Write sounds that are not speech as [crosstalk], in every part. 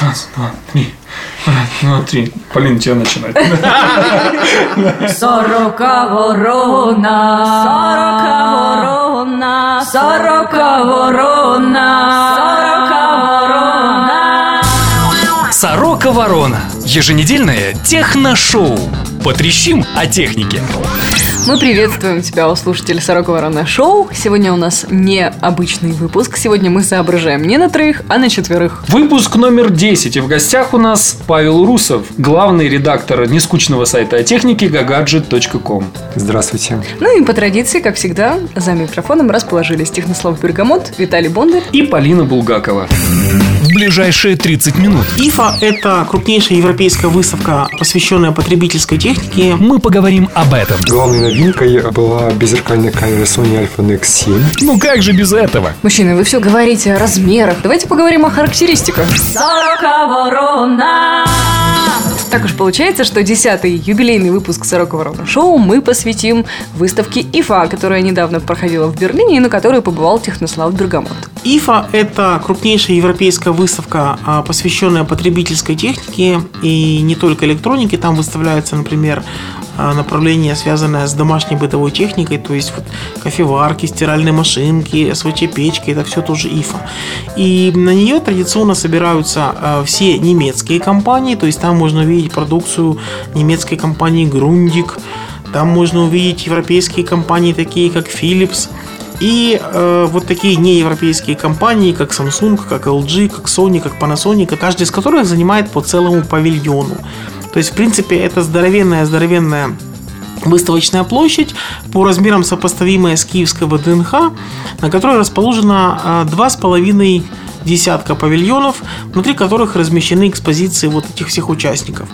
Раз, два, три. Раз, два, три. Полин, тебя начинать. Сорока ворона, сорока ворона, сорока ворона, сорока ворона. Сорока Ворона. Еженедельное техношоу. Потрещим о технике. Мы приветствуем тебя, у слушателей Сорока Ворона Шоу. Сегодня у нас необычный выпуск. Сегодня мы соображаем не на троих, а на четверых. Выпуск номер 10. И в гостях у нас Павел Русов, главный редактор нескучного сайта о технике gagadget.com. Здравствуйте. Ну и по традиции, как всегда, за микрофоном расположились Технослав Бергамот, Виталий Бондарь. И Полина Булгакова. В ближайшие 30 минут IFA – это крупнейшая европейская выставка, посвященная потребительской технике. мы поговорим об этом. Главной новинкой была беззеркальная камера Sony Alpha Nex 7. Ну как же без этого? Мужчины, вы все говорите о размерах. Давайте поговорим о характеристиках. Сорока ворона. Так уж получается, что десятый юбилейный выпуск Сорока Ворона Шоу мы посвятим выставке ИФА, которая недавно проходила в Берлине и на которой побывал Технослав Бергамот. IFA – это крупнейшая европейская выставка, а, посвященная потребительской технике и не только электронике. Там выставляются, например, а, направления, связанные с домашней бытовой техникой, то есть вот кофеварки, стиральные машинки, СВЧ-печки, это все тоже IFA. И на нее традиционно собираются а, все немецкие компании, то есть там можно увидеть продукцию немецкой компании Grundig, там можно увидеть европейские компании, такие как Philips, и э, вот такие неевропейские компании, как Samsung, как LG, как Sony, как Panasonic, каждый из которых занимает по целому павильону. То есть, в принципе, это здоровенная-здоровенная выставочная площадь, по размерам сопоставимая с киевской ВДНХ, на которой расположено а, два с половиной десятка павильонов, внутри которых размещены экспозиции вот этих всех участников.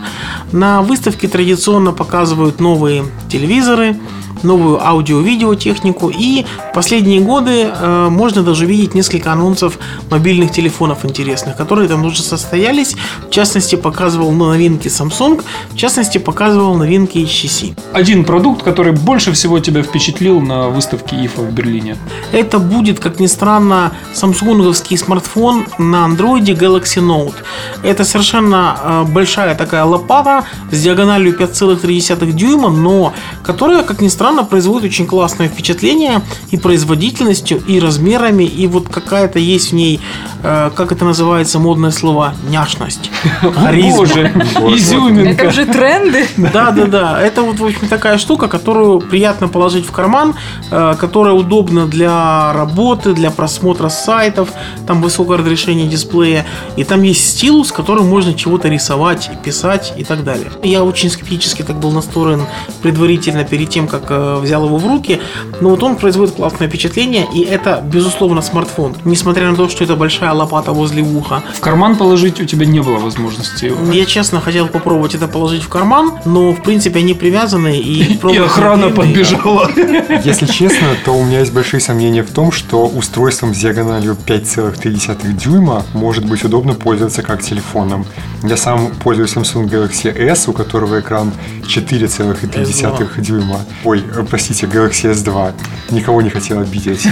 На выставке традиционно показывают новые телевизоры, новую аудио-видеотехнику и в последние годы э, можно даже видеть несколько анонсов мобильных телефонов интересных, которые там уже состоялись. В частности, показывал новинки Samsung, в частности, показывал новинки HTC. Один продукт, который больше всего тебя впечатлил на выставке IFA в Берлине. Это будет, как ни странно, самсунговский смартфон на андроиде Galaxy Note. Это совершенно э, большая такая лопата с диагональю 5,3 дюйма, но которая, как ни странно, производит очень классное впечатление и производительностью, и размерами, и вот какая-то есть в ней, э, как это называется, модное слово, няшность. [laughs] Харизма. Боже, изюминка. Это уже тренды. Да, да, да. Это вот, в общем, такая штука, которую приятно положить в карман, э, которая удобна для работы, для просмотра сайтов, там высокое разрешение дисплея, и там есть стилус, которым можно чего-то рисовать, писать и так далее. Я очень скептически так был настроен предварительно перед тем, как э, взял его в руки, но вот он производит классное впечатление, и это, безусловно, смартфон. Несмотря на то, что это большая лопата возле уха. В карман положить у тебя не было возможности. Я, честно, хотел попробовать это положить в карман, но, в принципе, они привязаны и... [laughs] И охрана подбежала. [laughs] Если честно, то у меня есть большие сомнения в том, что устройством с диагональю 5,3 дюйма может быть удобно пользоваться как телефоном. Я сам пользуюсь Samsung Galaxy S, у которого экран 4,3 дюйма. Ой, э, простите, Galaxy S2. Никого не хотел обидеть.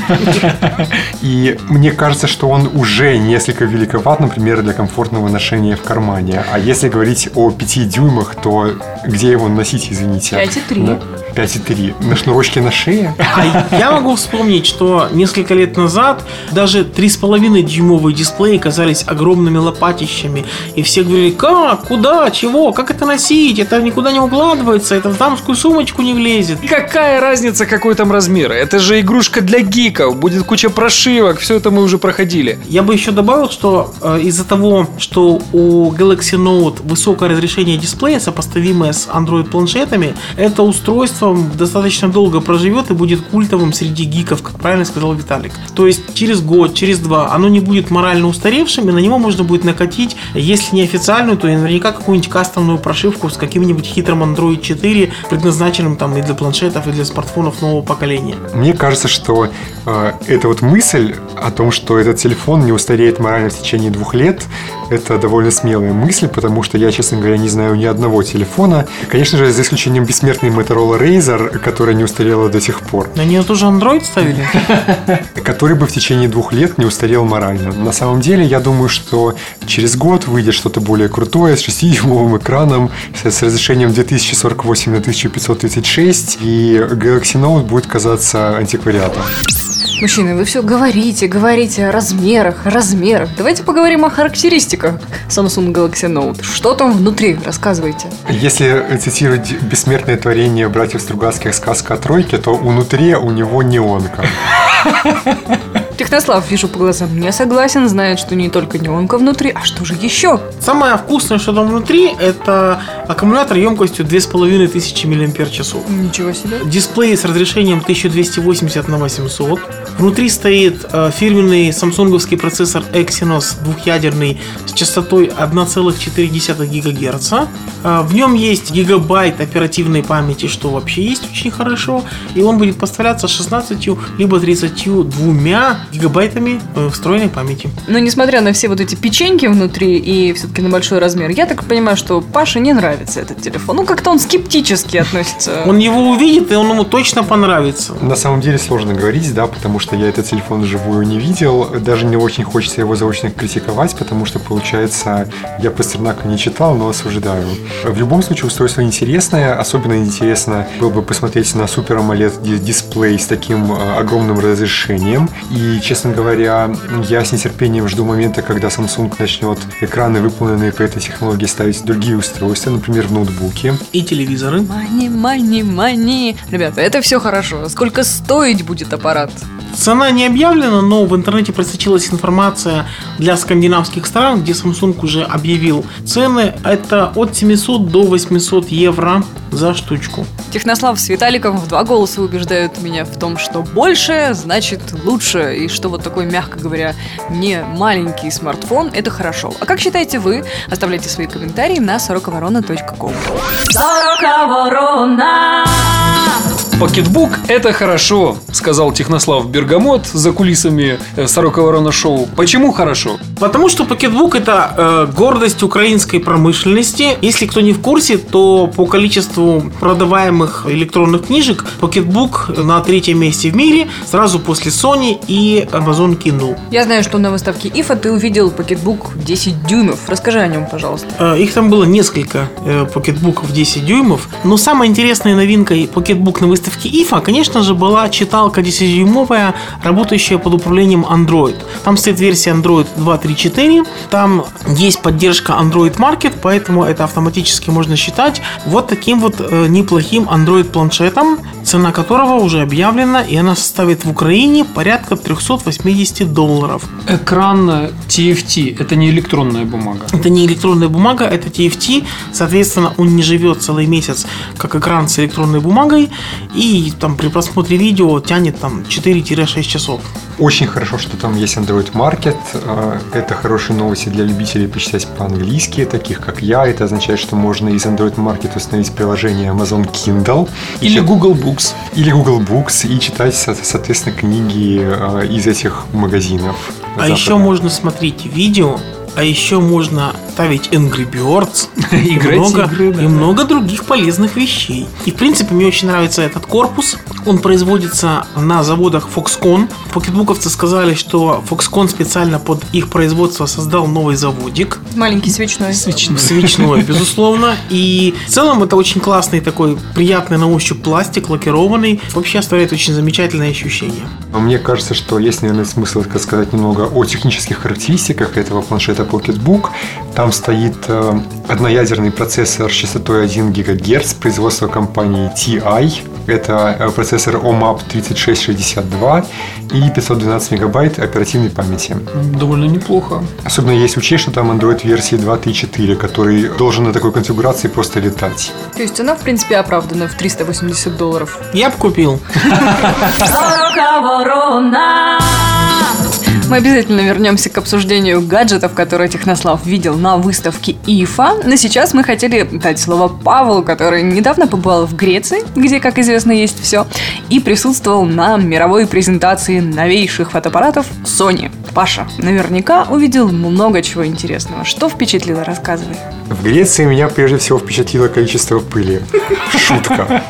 [laughs] И мне кажется, что он уже несколько великоват, например, для комфортного ношения в кармане. А если говорить о 5 дюймах, то где его носить, извините? 5,3. На- 5,3. На шнурочке на шее? А я могу вспомнить, что несколько лет назад даже 3,5 дюймовые дисплеи казались огромными лопатищами. И все говорили, как, куда, чего, как это носить, это никуда не укладывается, это в дамскую сумочку не влезет. Какая разница, какой там размер? Это же игрушка для гиков, будет куча прошивок, все это мы уже проходили. Я бы еще добавил, что э, из-за того, что у Galaxy Note высокое разрешение дисплея, сопоставимое с Android планшетами, это устройство достаточно долго проживет и будет культовым среди гиков, как правильно сказал Виталик. То есть через год, через два оно не будет морально устаревшим, и на него можно будет накатить, если не официальную, то и наверняка какую-нибудь кастомную прошивку с каким-нибудь хитрым Android 4, предназначенным там и для планшетов, и для смартфонов нового поколения. Мне кажется, что э, эта вот мысль о том, что этот телефон не устареет морально в течение двух лет, это довольно смелая мысль, потому что я, честно говоря, не знаю ни одного телефона. Конечно же, за исключением бессмертной Motorola Razer, которая не устарела до сих пор, На нее тоже Android ставили? [laughs] который бы в течение двух лет не устарел морально. На самом деле, я думаю, что через год выйдет что-то более крутое с 6-дюймовым экраном, с, с разрешением 2048 на 1536, и Galaxy Note будет казаться антиквариатом. Мужчины, вы все говорите, говорите о размерах, размерах. Давайте поговорим о характеристиках Samsung Galaxy Note. Что там внутри? Рассказывайте. Если цитировать бессмертное творение братьев Стругацких «Сказка о тройке», то внутри у него неонка. [laughs] Технослав, вижу по глазам, не согласен, знает, что не только неонка внутри, а что же еще? Самое вкусное, что там внутри, это аккумулятор емкостью 2500 мАч. Ничего себе. Дисплей с разрешением 1280 на 800. Внутри стоит э, фирменный самсунговский процессор Exynos двухъядерный с частотой 1,4 ГГц. Э, в нем есть гигабайт оперативной памяти, что вообще есть очень хорошо. И он будет поставляться 16 либо 32 гигабайтами э, встроенной памяти. Но несмотря на все вот эти печеньки внутри и все-таки на большой размер, я так понимаю, что Паше не нравится этот телефон. Ну, как-то он скептически относится. Он его увидит, и он ему точно понравится. На самом деле сложно говорить, да, потому что я этот телефон вживую не видел. Даже не очень хочется его заочно критиковать, потому что, получается, я Пастернака не читал, но осуждаю. В любом случае, устройство интересное. Особенно интересно было бы посмотреть на Super AMOLED ди- дисплей с таким э, огромным разрешением. И, честно говоря, я с нетерпением жду момента, когда Samsung начнет экраны, выполненные по этой технологии, ставить в другие устройства, например, в ноутбуке. И телевизоры. Мани, мани, мани. Ребята, это все хорошо. Сколько стоить будет аппарат? Цена не объявлена, но в интернете просочилась информация для скандинавских стран, где Samsung уже объявил цены. Это от 700 до 800 евро за штучку. Технослав с Виталиком в два голоса убеждают меня в том, что больше значит лучше, и что вот такой, мягко говоря, не маленький смартфон – это хорошо. А как считаете вы? Оставляйте свои комментарии на сорокаворона.com. Сорока ворона. Pocketbook – это хорошо, сказал Технослав Бергамот за кулисами э, Сорока Ворона Шоу. Почему хорошо? Потому что Pocketbook это э, гордость украинской промышленности. Если кто не в курсе, то по количеству продаваемых электронных книжек Pocketbook на третьем месте в мире, сразу после Sony и Amazon Kindle. Я знаю, что на выставке IFA ты увидел Pocketbook 10 дюймов. Расскажи о нем, пожалуйста. Э, Их там было несколько э, Pocketbook ов 10 дюймов. Но самая интересная новинка и Pocketbook на выставке IFA, конечно же, была читалка 10-дюймовая, работающая под управлением Android. Там стоит версия Android 2.3.4. Там есть поддержка Android Market, поэтому это автоматически можно считать вот таким вот э, неплохим Android планшетом, цена которого уже объявлена, и она составит в Украине порядка 380 долларов. Экран TFT – это не электронная бумага. Это не электронная бумага, это TFT. Соответственно, он не живет целый месяц, как экран с электронной бумагой. И там при просмотре видео тянет там 4-6 часов. Очень хорошо, что там есть Android Market. Э, Это хорошие новости для любителей почитать по-английски, таких как я. Это означает, что можно из Android Market установить приложение Amazon Kindle. Или чит- Google Books. или Google Books и читать, со- соответственно, книги э, из этих магазинов. А еще западных. можно смотреть видео, а еще можно ставить Angry Birds [laughs] и много, игры, да. и много других полезных вещей. И в принципе мне очень нравится этот корпус. Он производится на заводах Foxconn. Покетбуковцы сказали, что Foxconn специально под их производство создал новый заводик. Маленький свечной. Свечной. Свечной, [laughs] безусловно. И в целом это очень классный такой приятный на ощупь пластик, лакированный. Вообще оставляет очень замечательное ощущение. Но Мне кажется, что есть, наверное, смысл сказать немного о технических характеристиках этого планшета Pocketbook. Там стоит э, одноядерный процессор с частотой 1 ГГц производства компании TI. Это э, процессор OMAP 3662 и 512 мегабайт оперативной памяти. Довольно неплохо. Особенно есть учесть, что там Android версии 2.3.4, который должен на такой конфигурации просто летать. То есть цена, в принципе, оправдана в 380 долларов. Я бы купил. [laughs] Ворона. Мы обязательно вернемся к обсуждению гаджетов, которые Технослав видел на выставке ИФА. Но сейчас мы хотели дать слово Павлу, который недавно побывал в Греции, где, как известно, есть все, и присутствовал на мировой презентации новейших фотоаппаратов Sony. Паша наверняка увидел много чего интересного. Что впечатлило? Рассказывай. В Греции меня прежде всего впечатлило количество пыли. Шутка.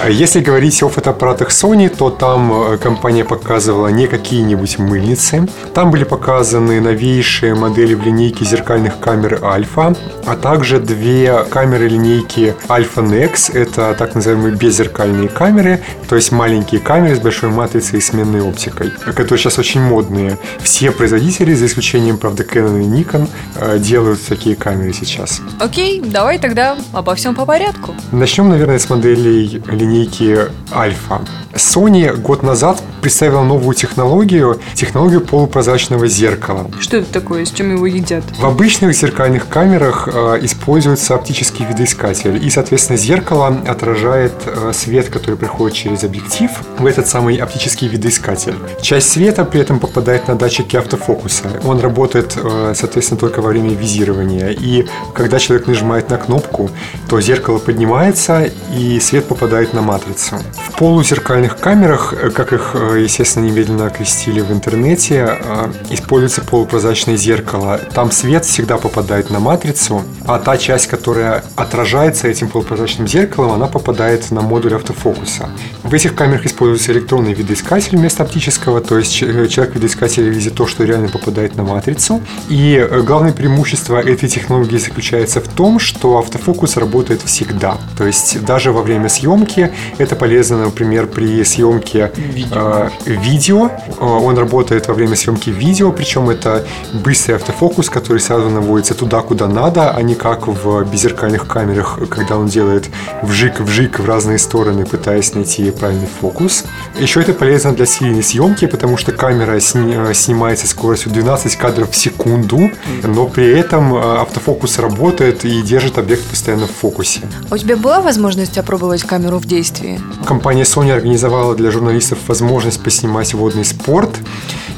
А Если говорить о фотоаппаратах Sony, то там э, компания показывала не какие-нибудь мыльницы. Там были показаны новейшие модели в линейке зеркальных камер Альфа, а также две камеры линейки Alpha Nex. Это так называемые беззеркальные камеры, то есть маленькие камеры с большой матрицей и сменной оптикой, которые сейчас очень модные. Все производители, за исключением, правда, Canon и Nikon, э, делают такие камеры сейчас. Окей, давай тогда обо всем по порядку. Начнем, наверное, с моделей линейки Альфа. Sony год назад представила новую технологию, технологию полупрозрачного зеркала. Что это такое? С чем его едят? В обычных зеркальных камерах э, используется оптический видоискатель, и, соответственно, зеркало отражает э, свет, который приходит через объектив в этот самый оптический видоискатель. Часть света при этом попадает на датчики автофокуса. Он работает, э, соответственно, только во время визирования. И когда человек нажимает на кнопку, то зеркало поднимается, и свет попадает на матрицу. В полузеркальных камерах, э, как их, э, естественно, немедленно окрестили в интернете, э, используется полупрозрачное зеркало. Там свет всегда попадает на матрицу, а та часть, которая отражается этим полупрозрачным зеркалом, она попадает на модуль автофокуса. В этих камерах используется электронный видоискатель вместо оптического, то есть ч- человек видоискатель видит то, что реально попадает на матрицу. И э, главное преимущество этой технологии заключается в том, что автофокус работает всегда. То есть даже во время съемки это полезно, например, при съемке э, видео. Э, Он работает во время съемки видео, причем это быстрый автофокус, который сразу наводится туда, куда надо, а не как в беззеркальных камерах, когда он делает вжик-вжик в разные стороны, пытаясь найти правильный фокус. Еще это полезно для серийной съемки, потому что камера сни- э, снимается скоростью 12 кадров в секунду, но при этом э, автофокус работает и держит объект постоянно в фокусе. А у тебя была возможность опробовать камеру в действии? Компания Sony организовала для журналистов возможность поснимать водный спорт.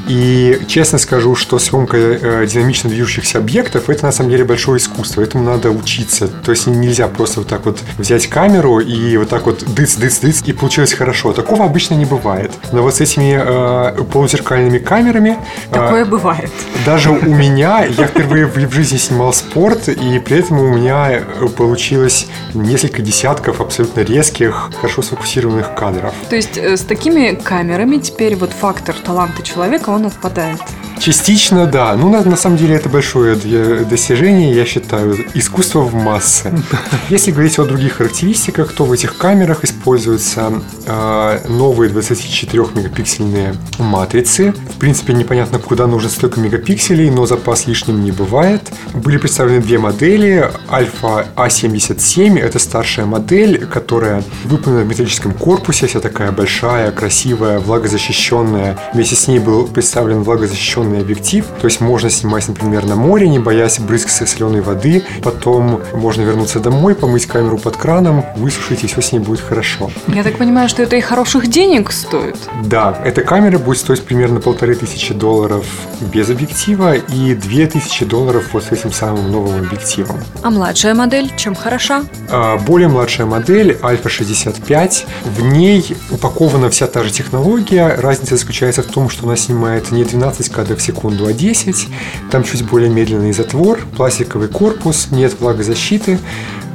И честно скажу, что съемка э, динамично движущихся объектов это на самом деле большое искусство. Этому надо учиться. То есть нельзя просто вот так вот взять камеру и вот так вот дыц, дыц, дыц, и получилось хорошо. Такого обычно не бывает. Но вот с этими э, полузеркальными камерами э, Такое бывает. даже у меня, я впервые в в жизни снимал спорт, и при этом у меня э, получилось несколько десятков абсолютно резких, хорошо сфокусированных кадров. То есть э, с такими камерами теперь вот фактор таланта человека, он отпадает. Частично, да. Ну, на, на самом деле, это большое д- достижение, я считаю. Искусство в массы. [laughs] Если говорить о других характеристиках, то в этих камерах используются э, новые 24-мегапиксельные матрицы. В принципе, непонятно, куда нужно столько мегапикселей, но запас лишним не бывает. Были представлены две модели. Альфа А77 – это старшая модель, которая выполнена в металлическом корпусе, вся такая большая, красивая, влагозащищенная. Вместе с ней был представлен влагозащищенный объектив, то есть можно снимать, например, на море, не боясь брызг со соленой воды. Потом можно вернуться домой, помыть камеру под краном, высушить, и все с ней будет хорошо. Я так понимаю, что это и хороших денег стоит. Да, эта камера будет стоить примерно полторы тысячи долларов без объектива и две тысячи долларов вот с этим самым новым объективом. А младшая модель чем хороша? А, Более младшая модель Альфа 65. В ней упакована вся та же технология. Разница заключается в том, что она снимает не 12 кадров в секунду, а 10. Там чуть более медленный затвор, пластиковый корпус, нет влагозащиты.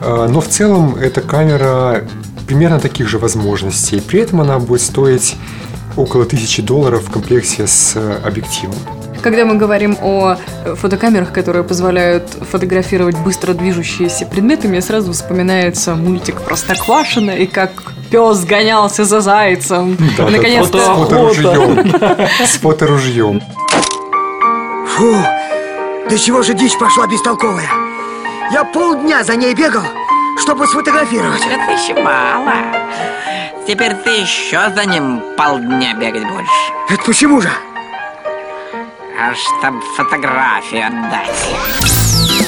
А, Но в целом эта камера примерно таких же возможностей. При этом она будет стоить около 1000 долларов в комплекте с э, объективом. Когда мы говорим о э, фотокамерах, которые позволяют фотографировать быстро движущиеся предметы, мне сразу вспоминается мультик Простоквашино и как пес гонялся за зайцем. Да, да, С Наконец-то фоторужьем. С фоторужьем. [laughs] Фу, до чего же дичь пошла бестолковая? Я полдня за ней бегал, чтобы сфотографировать. Это еще мало. Теперь ты еще за ним полдня бегать будешь. Это почему же? А чтоб фотографию отдать.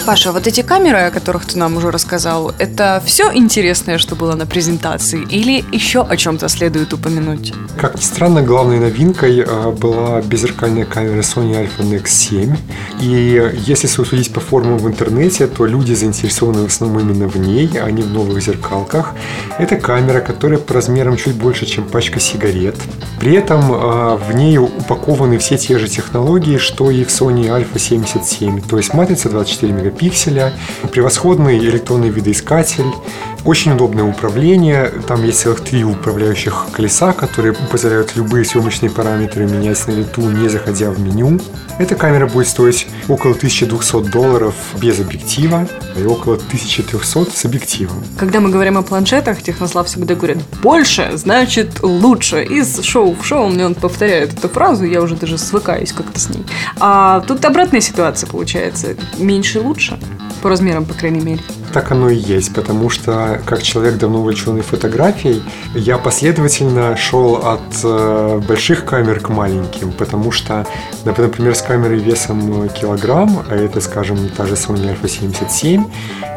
Паша, вот эти камеры, о которых ты нам уже рассказал, это все интересное, что было на презентации, или еще о чем-то следует упомянуть? Как ни странно, главной новинкой э, была беззеркальная камера Sony Alpha Nex 7. И если судить по форумам в интернете, то люди заинтересованы в основном именно в ней, а не в новых зеркалках. Это камера, которая по размерам чуть больше, чем пачка сигарет. При этом э, в ней упакованы все те же технологии, что и в Sony Alpha 77. То есть матрица 24 мегапикселя, превосходный электронный видоискатель, очень удобное управление. Там есть целых три управляющих колеса, которые позволяют любые съемочные параметры менять на лету, не заходя в меню. Эта камера будет стоить около 1200 долларов без объектива и около 1300 с объективом. Когда мы говорим о планшетах, Технослав всегда говорит «больше значит лучше». Из шоу в шоу мне он повторяет эту фразу, я уже даже свыкаюсь как-то с ней. А тут обратная ситуация получается. Меньше лучше? По размерам, по крайней мере. Так оно и есть, потому что, как человек, давно увлеченный фотографией, я последовательно шел от э, больших камер к маленьким, потому что, например, с камерой весом килограмм, а это, скажем, та же Sony Alpha 77,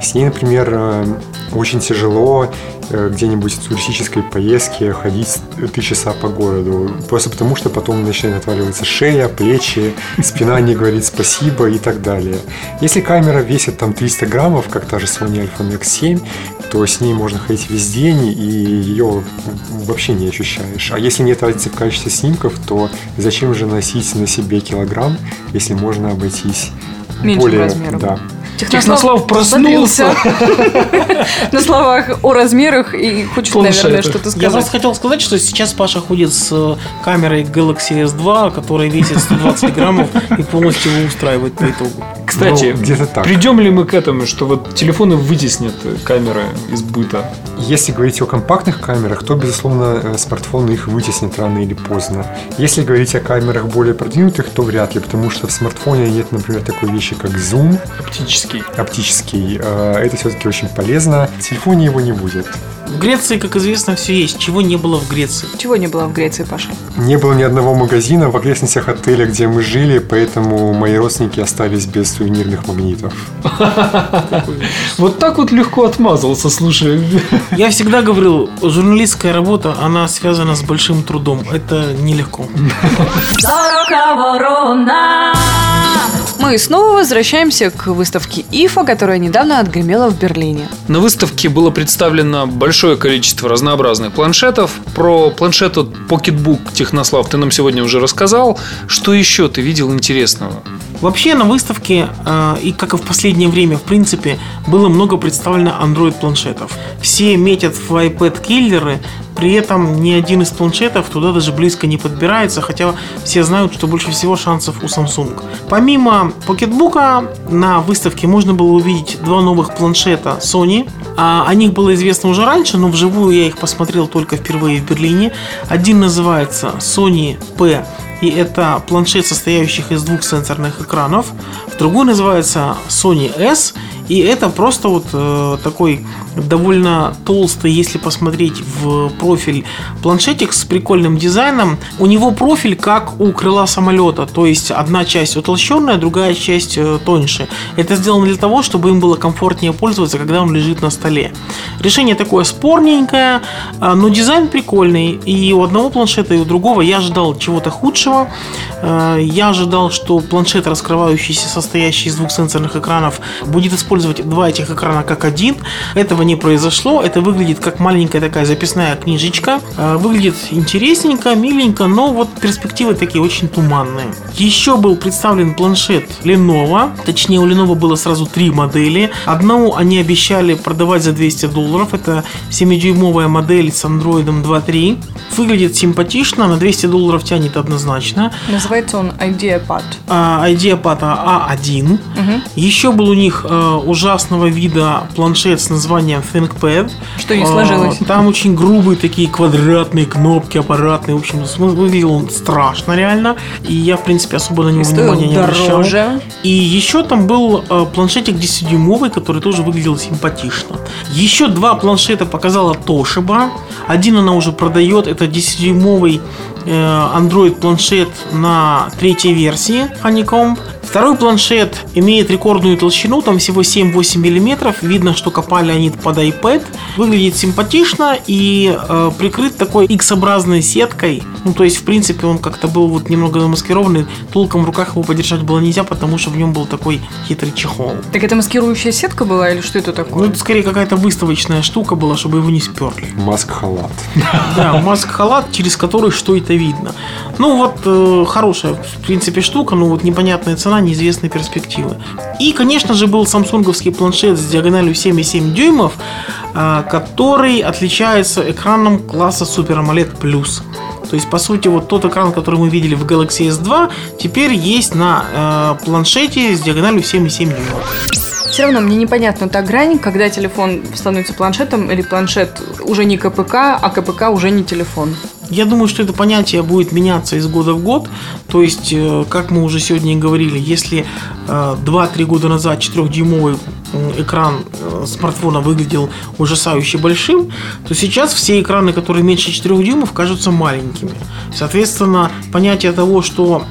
с ней, например, э, очень тяжело э, где-нибудь в туристической поездке ходить три часа по городу. Просто потому, что потом начинает отваливаться шея, плечи, спина не говорит спасибо и так далее. Если камера весит там 300 граммов, как та же Sony Alpha Nex 7, то с ней можно ходить весь день, и ее вообще не ощущаешь. А если нет разницы в качестве снимков, то зачем же носить на себе килограмм, если можно обойтись Меньшим более... размером. Да. Технослав проснулся. [laughs] на словах о размерах и хочет, наверное, что-то Я сказать. просто хотел сказать, что сейчас Паша ходит с э, камерой Galaxy S2, которая весит 120 граммов и полностью его устраивает по итогу. Кстати, Ну, где-то так. придем ли мы к этому, что вот телефоны вытеснят камеры из быта? Если говорить о компактных камерах, то, безусловно, э, смартфоны их вытеснят рано или поздно. Если говорить о камерах более продвинутых, то вряд ли, потому что в смартфоне нет, например, такой вещи, как зум Оптический. Оптический. Э, Это все-таки очень полезно. В телефоне его не будет. В Греции, как известно, все есть. Чего не было в Греции? Чего не было в Греции, Паша? Не было ни одного магазина в окрестностях отеля, где мы жили, поэтому мои родственники остались без сувенирных магнитов. [laughs] Вот так вот легко отмазался, слушай. Я всегда говорил, журналистская работа, она связана с большим трудом. Это нелегко. [laughs] Мы снова возвращаемся к выставке ИФА, которая недавно отгремела в Берлине. На выставке было представлено большое количество разнообразных планшетов. Про планшет от Pocketbook Технослав ты нам сегодня уже рассказал. Что еще ты видел интересного? Вообще на выставке, э, и как и в последнее время, в принципе, было много представлено Android-планшетов. Все метят в iPad-киллеры, при этом ни один из планшетов туда даже близко не подбирается, хотя все знают, что больше всего шансов у Samsung. Помимо Pocketbook на выставке можно было увидеть два новых планшета Sony. А О них было известно уже раньше, но вживую я их посмотрел только впервые в Берлине. Один называется Sony P и это планшет, состоящий из двух сенсорных экранов. Другой называется Sony S, и это просто вот э, такой довольно толстый, если посмотреть в профиль, планшетик с прикольным дизайном. У него профиль как у крыла самолета, то есть одна часть утолщенная, другая часть э, тоньше. Это сделано для того, чтобы им было комфортнее пользоваться, когда он лежит на столе. Решение такое спорненькое, э, но дизайн прикольный. И у одного планшета, и у другого я ожидал чего-то худшего. Э, Я ожидал, что планшет, раскрывающийся, состоящий из двух сенсорных экранов, будет использовать два этих экрана как один. Этого не произошло. Это выглядит как маленькая такая записная книжечка. Э, Выглядит интересненько, миленько, но вот перспективы такие очень туманные. Еще был представлен планшет Lenovo. Точнее, у Lenovo было сразу три модели. Одну они обещали продавать за 200 долларов. Это 7-дюймовая модель с Android 2.3. Выглядит симпатично, на 200 долларов тянет однозначно. Называется он IdeaPad. А, IdeaPad A1. Еще был у них э, ужасного вида планшет с названием ThinkPad. Что не А, сложилось. Там очень грубые такие квадратные кнопки аппаратные. В общем, выглядел он страшно реально. И я, в принципе, особо на него внимания не обращал. И еще там был э, планшетик 10-дюймовый, который тоже выглядел симпатично. Еще два планшета показала Toshiba. Один она уже продает. Это 10-дюймовый э, Android планшет на третьей версии Honeycomb. Второй планшет имеет рекордную толщину, там всего 7-8 мм. Видно, что копали они под iPad. Выглядит симпатично и э, прикрыт такой X-образной сеткой. Ну, то есть, в принципе, он как-то был вот немного замаскированный. Толком в руках его подержать было нельзя, потому что в нем был такой хитрый чехол. Так это маскирующая сетка была или что это Ну, такое? это скорее какая-то выставочная штука была, чтобы его не сперли. Маск-халат. Да, маск-халат, через который что это видно. Ну вот, э, хорошая, в принципе, штука, но вот непонятная цена, неизвестные перспективы. И, конечно же, был самсунговский планшет с диагональю 7,7 дюймов, а, который отличается экраном класса Super AMOLED Plus. То есть, по сути, вот тот экран, который мы видели в Galaxy S2, теперь есть на э, планшете с диагональю 7,7 дюймов. Все равно мне непонятна та грань, когда телефон становится планшетом или планшет уже не КПК, а КПК уже не телефон. Я думаю, что это понятие будет меняться из года в год. То есть, э, как мы уже сегодня и говорили, если э, 2-3 года назад 4-дюймовый м, экран э, смартфона выглядел ужасающе большим, то сейчас все экраны, которые меньше 4 дюймов, кажутся маленькими. Соответственно, понятие того, что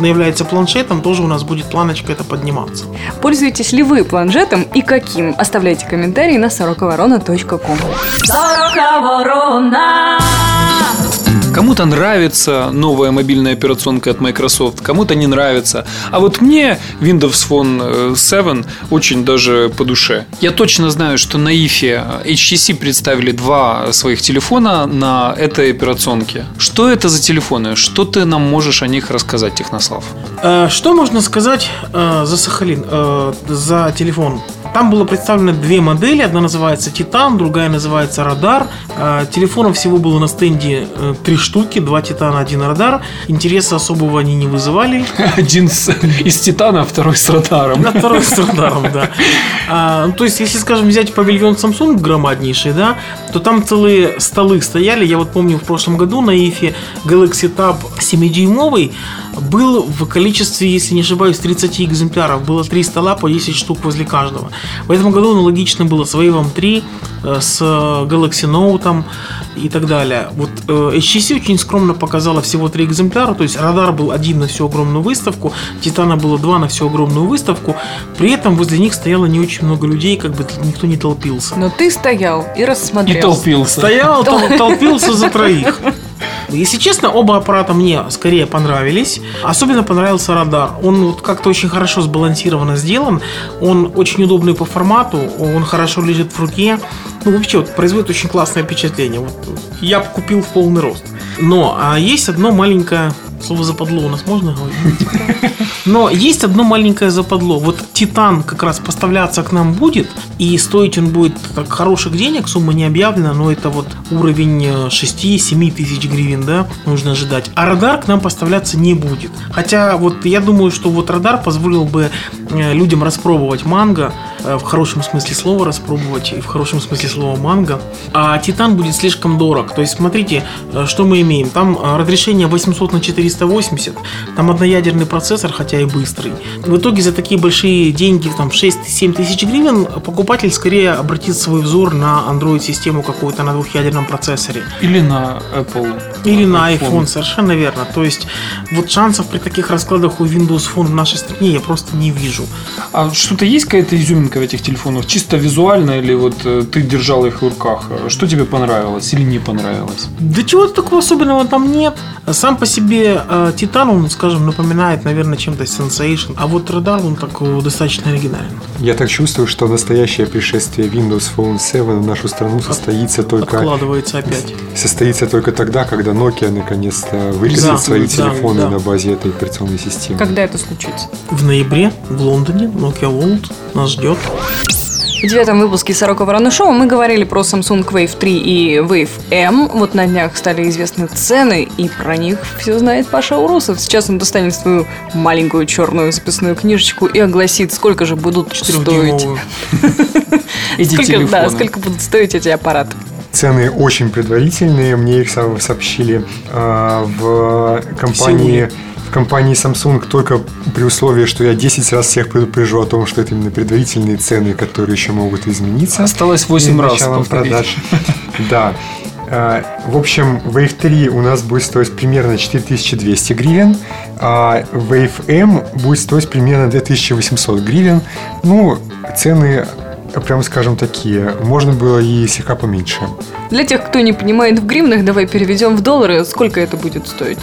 является планшетом, тоже у нас будет планочка это подниматься. Пользуетесь ли вы планшетом и каким? Оставляйте комментарии на сороковорона.ком. Сорока ворона. Кому-то нравится новая мобильная операционка от Microsoft, кому-то не нравится. А вот мне Windows Phone э, 7 очень даже по душе. Я точно знаю, что на IFE HTC представили два своих телефона на этой операционке. Что это за телефоны? Что ты нам можешь о них рассказать, Технослав? Э, Что можно сказать э, за Сахалин, э, за телефон? Там было представлено две модели. Одна называется Титан, другая называется Радар. Э, Телефонов всего было на стенде э, три штуки, два Титана, один Радар. Интереса особого они не вызывали. [laughs] Один из Титана, а второй с радаром. На второй с радаром, да. [laughs] А, ну, то есть, если, скажем, взять павильон Samsung громаднейший, да, то там целые столы стояли. Я вот помню, в прошлом году на Ифе Galaxy Tab 7-дюймовый был в количестве, если не ошибаюсь, 30 экземпляров. Было три стола по 10 штук возле каждого. В этом году аналогично было с Wave 3, э, с Galaxy Note и так далее. Вот э, HTC очень скромно показала всего три экземпляра, то есть радар был один на всю огромную выставку, Титана было два на всю огромную выставку, при этом возле них стояло не очень много людей, как бы никто не толпился. Но ты стоял и И рассмотрел. толпился. Стоял, тол- толпился за троих. [laughs] Если честно, оба аппарата мне скорее понравились. Особенно понравился радар. Он вот как-то очень хорошо сбалансированно сделан. Он очень удобный по формату. Он хорошо лежит в руке. Ну, вообще, вот, производит очень классное впечатление. Вот, я купил в полный рост. Но а есть одно маленькое слово западло у нас можно говорить? [laughs] Но есть одно маленькое западло. Вот Титан как раз поставляться к нам будет, и стоить он будет так хороших денег, сумма не объявлена, но это вот уровень э, 6-7 тысяч гривен, да, нужно ожидать. А радар к нам поставляться не будет. Хотя вот я думаю, что вот радар позволил бы э, людям распробовать манго, э, в хорошем смысле слова распробовать, и в хорошем смысле слова манго. А Титан будет слишком дорог. То есть, смотрите, э, что мы имеем. Там э, разрешение 800 на 480, там одноядерный процессор, хотя и быстрый. В итоге за такие большие деньги, там 6-7 тысяч гривен, покупатель скорее обратит свой взор на Android-систему какую-то на двухъядерном процессоре. Или на Apple. Или на iPhone, совершенно верно. То есть, вот шансов при таких раскладах у Windows Phone в нашей стране я просто не вижу. А что-то есть какая-то изюминка в этих телефонах? Чисто визуально или вот э, ты держал их в руках? Что тебе понравилось или не понравилось? Да чего-то такого особенного там нет. Сам по себе э, Титан, он, скажем, напоминает, наверное, чем-то Sensation. А вот Радар, он так э, достаточно оригинальный. Я так чувствую, что настоящее пришествие Windows Phone 7 в нашу страну состоится только Откладывается опять. состоится только тогда, когда Nokia наконец-то выпустит Да, свои да, телефоны да. на базе этой операционной системы. Когда это случится? В ноябре в Лондоне Nokia World нас ждет. В девятом выпуске «Сорока Ворона Шоу» мы говорили про Samsung Wave 3 и Wave M. Вот на днях стали известны цены, и про них все знает Паша Урусов. Сейчас он достанет свою маленькую черную записную книжечку и огласит, сколько же будут стоить. [laughs] Сколько, да, сколько будут стоить эти аппараты. Цены очень предварительные. Мне их сообщили э, в компании компании Samsung только при условии, что я 10 раз всех предупрежу о том, что это именно предварительные цены, которые еще могут измениться. Осталось 8 перед раз повторить. продаж. Да. А, В общем, Wave 3 у нас будет стоить примерно 4200 гривен, а Wave M будет стоить примерно 2800 гривен. Ну, цены, прямо скажем, такие. Можно было и слегка поменьше. Для тех, кто не понимает в гривнах, давай переведем в доллары. Сколько это будет стоить?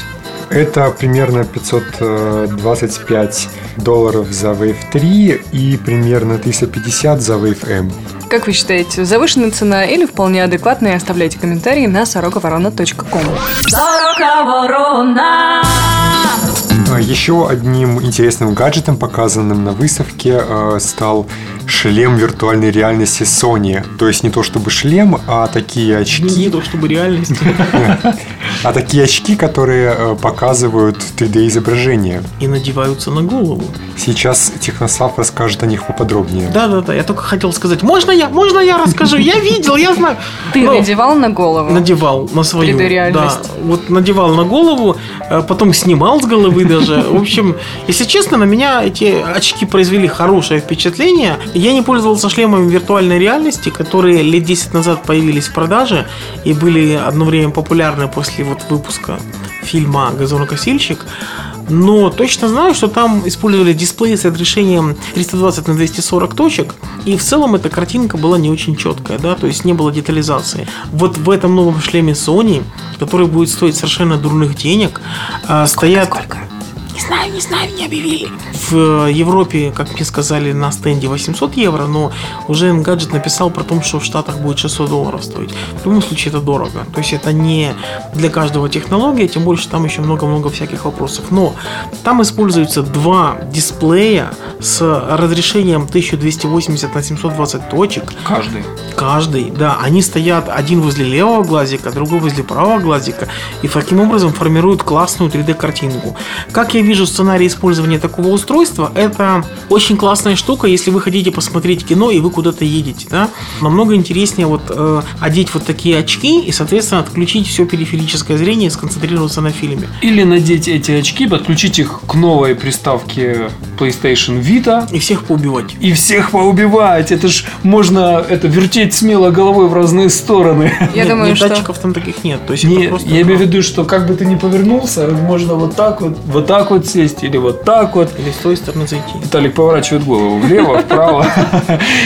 Это примерно 525 долларов за Wave 3 и примерно 350 за Wave M. Как вы считаете, завышенная цена или вполне адекватная? Оставляйте комментарии на сороковорона.ком. Сорока ворона. А Еще одним интересным гаджетом, показанным на выставке, э, стал шлем виртуальной реальности Sony. То есть не то чтобы шлем, а такие Не очки, то, чтобы реальность. [laughs] а такие очки, которые э, показывают 3D изображение. И надеваются на голову. Сейчас Технослав расскажет о них поподробнее. Да, да, да. Я только хотел сказать, можно я, можно я расскажу? Я видел, я знаю. Ты Но надевал на голову? Надевал на свою. 3D-реальность. Да, вот надевал на голову, э, потом снимал с головы даже. [laughs] В общем, если честно, на меня эти очки произвели хорошее впечатление. Я не пользовался шлемами виртуальной реальности, которые лет 10 назад появились в продаже и были одно время популярны после вот выпуска фильма «Газонокосильщик». Но точно знаю, что там использовали дисплей с разрешением 320 на 240 точек, и в целом эта картинка была не очень четкая, да, то есть не было детализации. Вот в этом новом шлеме Sony, который будет стоить совершенно дурных денег, а, стоят... Не знаю, не знаю, не объявили. В Европе, как мне сказали, на стенде 800 евро, но уже Engadget написал про то, что в Штатах будет 600 долларов стоить. В любом случае это дорого. То есть это не для каждого технология, тем больше там еще много-много всяких вопросов. Но там используются два дисплея с разрешением 1280 на 720 точек. Каждый. Каждый, да, они стоят один возле левого глазика, другой возле правого глазика, и таким образом формируют классную 3D-картинку. Как я вижу сценарий использования такого устройства, это очень классная штука, если вы хотите посмотреть кино и вы куда-то едете, да. Намного интереснее вот э, одеть вот такие очки и, соответственно, отключить все периферическое зрение и сконцентрироваться на фильме. Или надеть эти очки, подключить их к новой приставке PlayStation Vita И всех поубивать. и всех поубивать. Это ж можно это вертеть смело головой в разные стороны. Я Нет, думаю, нет, что... датчиков там таких нет. То есть Не, просто я имею в виду, что как бы ты ни повернулся, можно вот так вот, вот так вот сесть или вот так вот. или с той стороны зайти. Виталик поворачивает голову влево, вправо.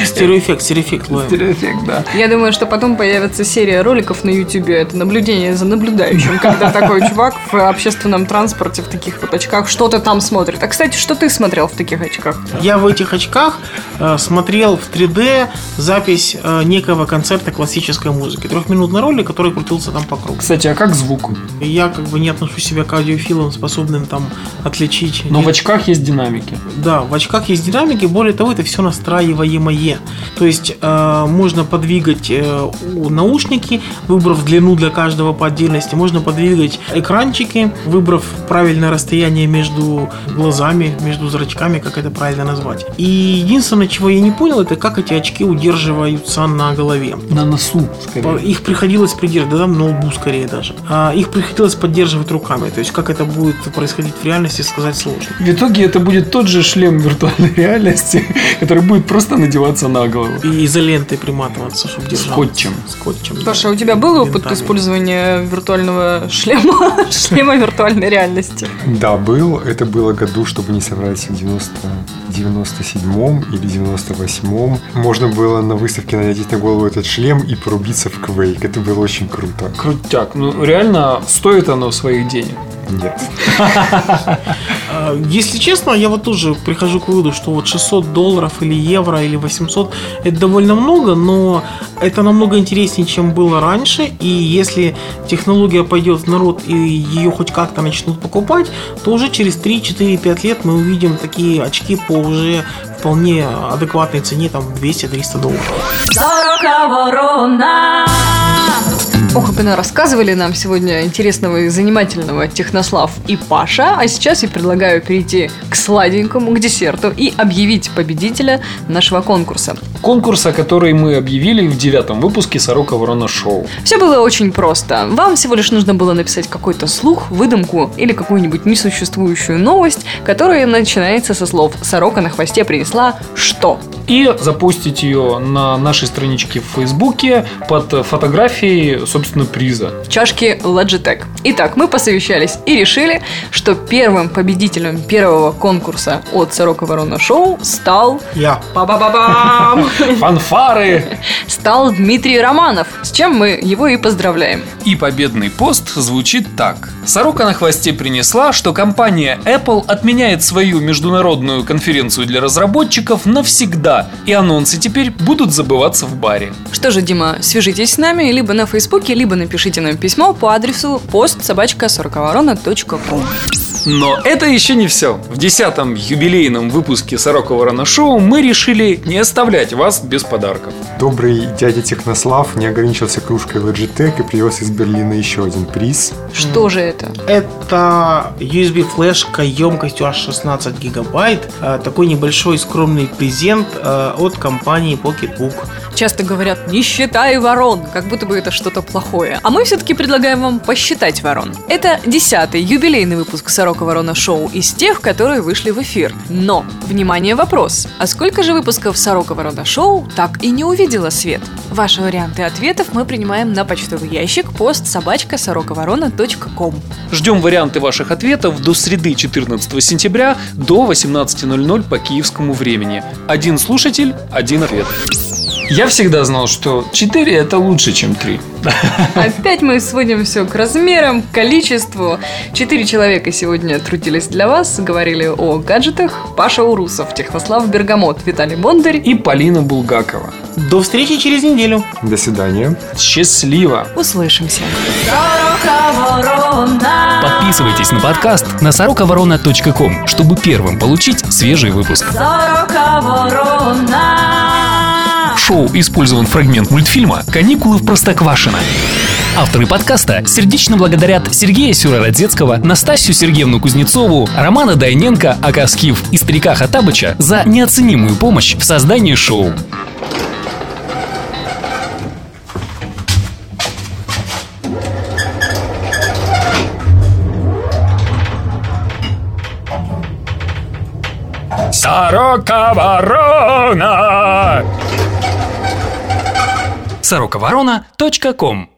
Стереоэффект, стереоэффект ловим. Стереоэффект, да. Я думаю, что потом появится серия роликов на YouTube. Это наблюдение за наблюдающим, когда такой чувак в общественном транспорте в таких вот очках что-то там смотрит. А, кстати, что ты смотрел в таких очках? Я в этих очках э, смотрел в 3D запись э, некого концерта классической музыки. Трехминутный ролик, который крутился там по кругу. Кстати, а как звук? Я как бы не отношу себя к аудиофилам, способным там отличить. Но в очках есть динамики. Да, в очках есть динамики, более того, это все настраиваемое. То есть э, можно подвигать э, наушники, выбрав длину для каждого по отдельности, можно подвигать экранчики, выбрав правильное расстояние между глазами, между зрачками, как это правильно назвать. И единственное, чего я не понял, это как эти очки удерживаются на голове. На носу, скорее. Их приходилось придерживать, да там на лбу скорее даже. А их приходилось поддерживать руками. То есть как это будет происходить в реальности, сказать сложно. В итоге это будет тот же шлем виртуальной [laughs] реальности, который будет просто надеваться на голову. И изолентой приматываться, чтобы держать. Скотчем. Скотчем. да. Паша, а у тебя был опыт Винтами. использования виртуального шлема, [laughs] шлема виртуальной реальности? Да, был. Это было году, чтобы не соврать, в 90, 97-м или 98-м. Можно было на выставке надеть на голову этот шлем и порубиться в квейк. Это было очень круто. Крутяк. Ну, реально, стоит оно своих денег. Нет. [laughs] А, Если честно, я вот тоже прихожу к выводу, что вот 600 долларов или евро или 800 это довольно много, но это намного интереснее, чем было раньше. И если технология пойдет в народ и ее хоть как-то начнут покупать, то уже через 3, 4, 5 лет мы увидим такие очки по уже вполне адекватной цене, там 200-300 долларов. Сорока ворона. Ох, и рассказывали нам сегодня интересного и занимательного Технослав и Паша. А сейчас я предлагаю перейти к сладенькому, к десерту и объявить победителя нашего конкурса. Конкурса, который мы объявили в девятом выпуске «Сорока Ворона Шоу». Все было очень просто. Вам всего лишь нужно было написать какой-то слух, выдумку или какую-нибудь несуществующую новость, которая начинается со слов «Сорока на хвосте принесла что?». и запустить ее на нашей страничке в Фейсбуке под фотографией, собственно, приза. чашки Logitech. Итак, мы посовещались и решили, что первым победителем первого конкурса от Сорока Ворона Шоу стал... Я. Ба-ба-ба-бам! [laughs] Фанфары! Стал Дмитрий Романов, с чем мы его и поздравляем. И победный пост звучит так. Сорока на хвосте принесла, что компания Apple отменяет свою международную конференцию для разработчиков навсегда, и анонсы теперь будут забываться в баре. Что же, Дима, свяжитесь с нами либо на Фейсбуке, либо напишите нам письмо по адресу постсобачка40ворона.ком Но это еще не все. В десятом юбилейном выпуске Сорока Ворона Шоу мы решили не оставлять вас без подарков. Добрый дядя Технослав не ограничился кружкой Logitech и привез из Берлина еще один приз. Что же это? Это USB флешка емкостью аж 16 гигабайт. Э, Такой небольшой скромный презент э, от компании Pocketbook. Часто говорят «не считай ворон», как будто бы это что-то плохое. А мы все-таки предлагаем вам посчитать ворон. Это десятый юбилейный выпуск «Сорока Ворона Шоу» из тех, которые вышли в эфир. Но, внимание, вопрос. А сколько же выпусков «Сорока Ворона Шоу» так и не увидела свет? Ваши варианты ответов мы принимаем на почтовый ящик постсобачка40ворона.ком Ждем варианты ваших ответов до среды 14 сентября до 18.00 по киевскому времени. Один слушатель, один ответ. Я всегда знал, что 4 это лучше, чем 3. [laughs] Опять мы сводим все к размерам, к количеству. Четыре человека сегодня трудились для вас, говорили о гаджетах. Паша Урусов, Технослав Бергамот, Виталий Бондарь. И Полина Булгакова. До встречи через неделю. До свидания. Счастливо! Услышимся. Подписывайтесь на подкаст на сороковорона.ком, чтобы первым получить свежий выпуск. Сорока ворона. В шоу использован фрагмент мультфильма «Каникулы в Простоквашино». Авторы подкаста сердечно благодарят Сергея Сюрородецкого, Настасью Сергеевну Кузнецову, Романа Дайненко, Акаскив и Старика Хатабыча за неоценимую помощь в создании шоу. Сорока ворона! сороковорона.ком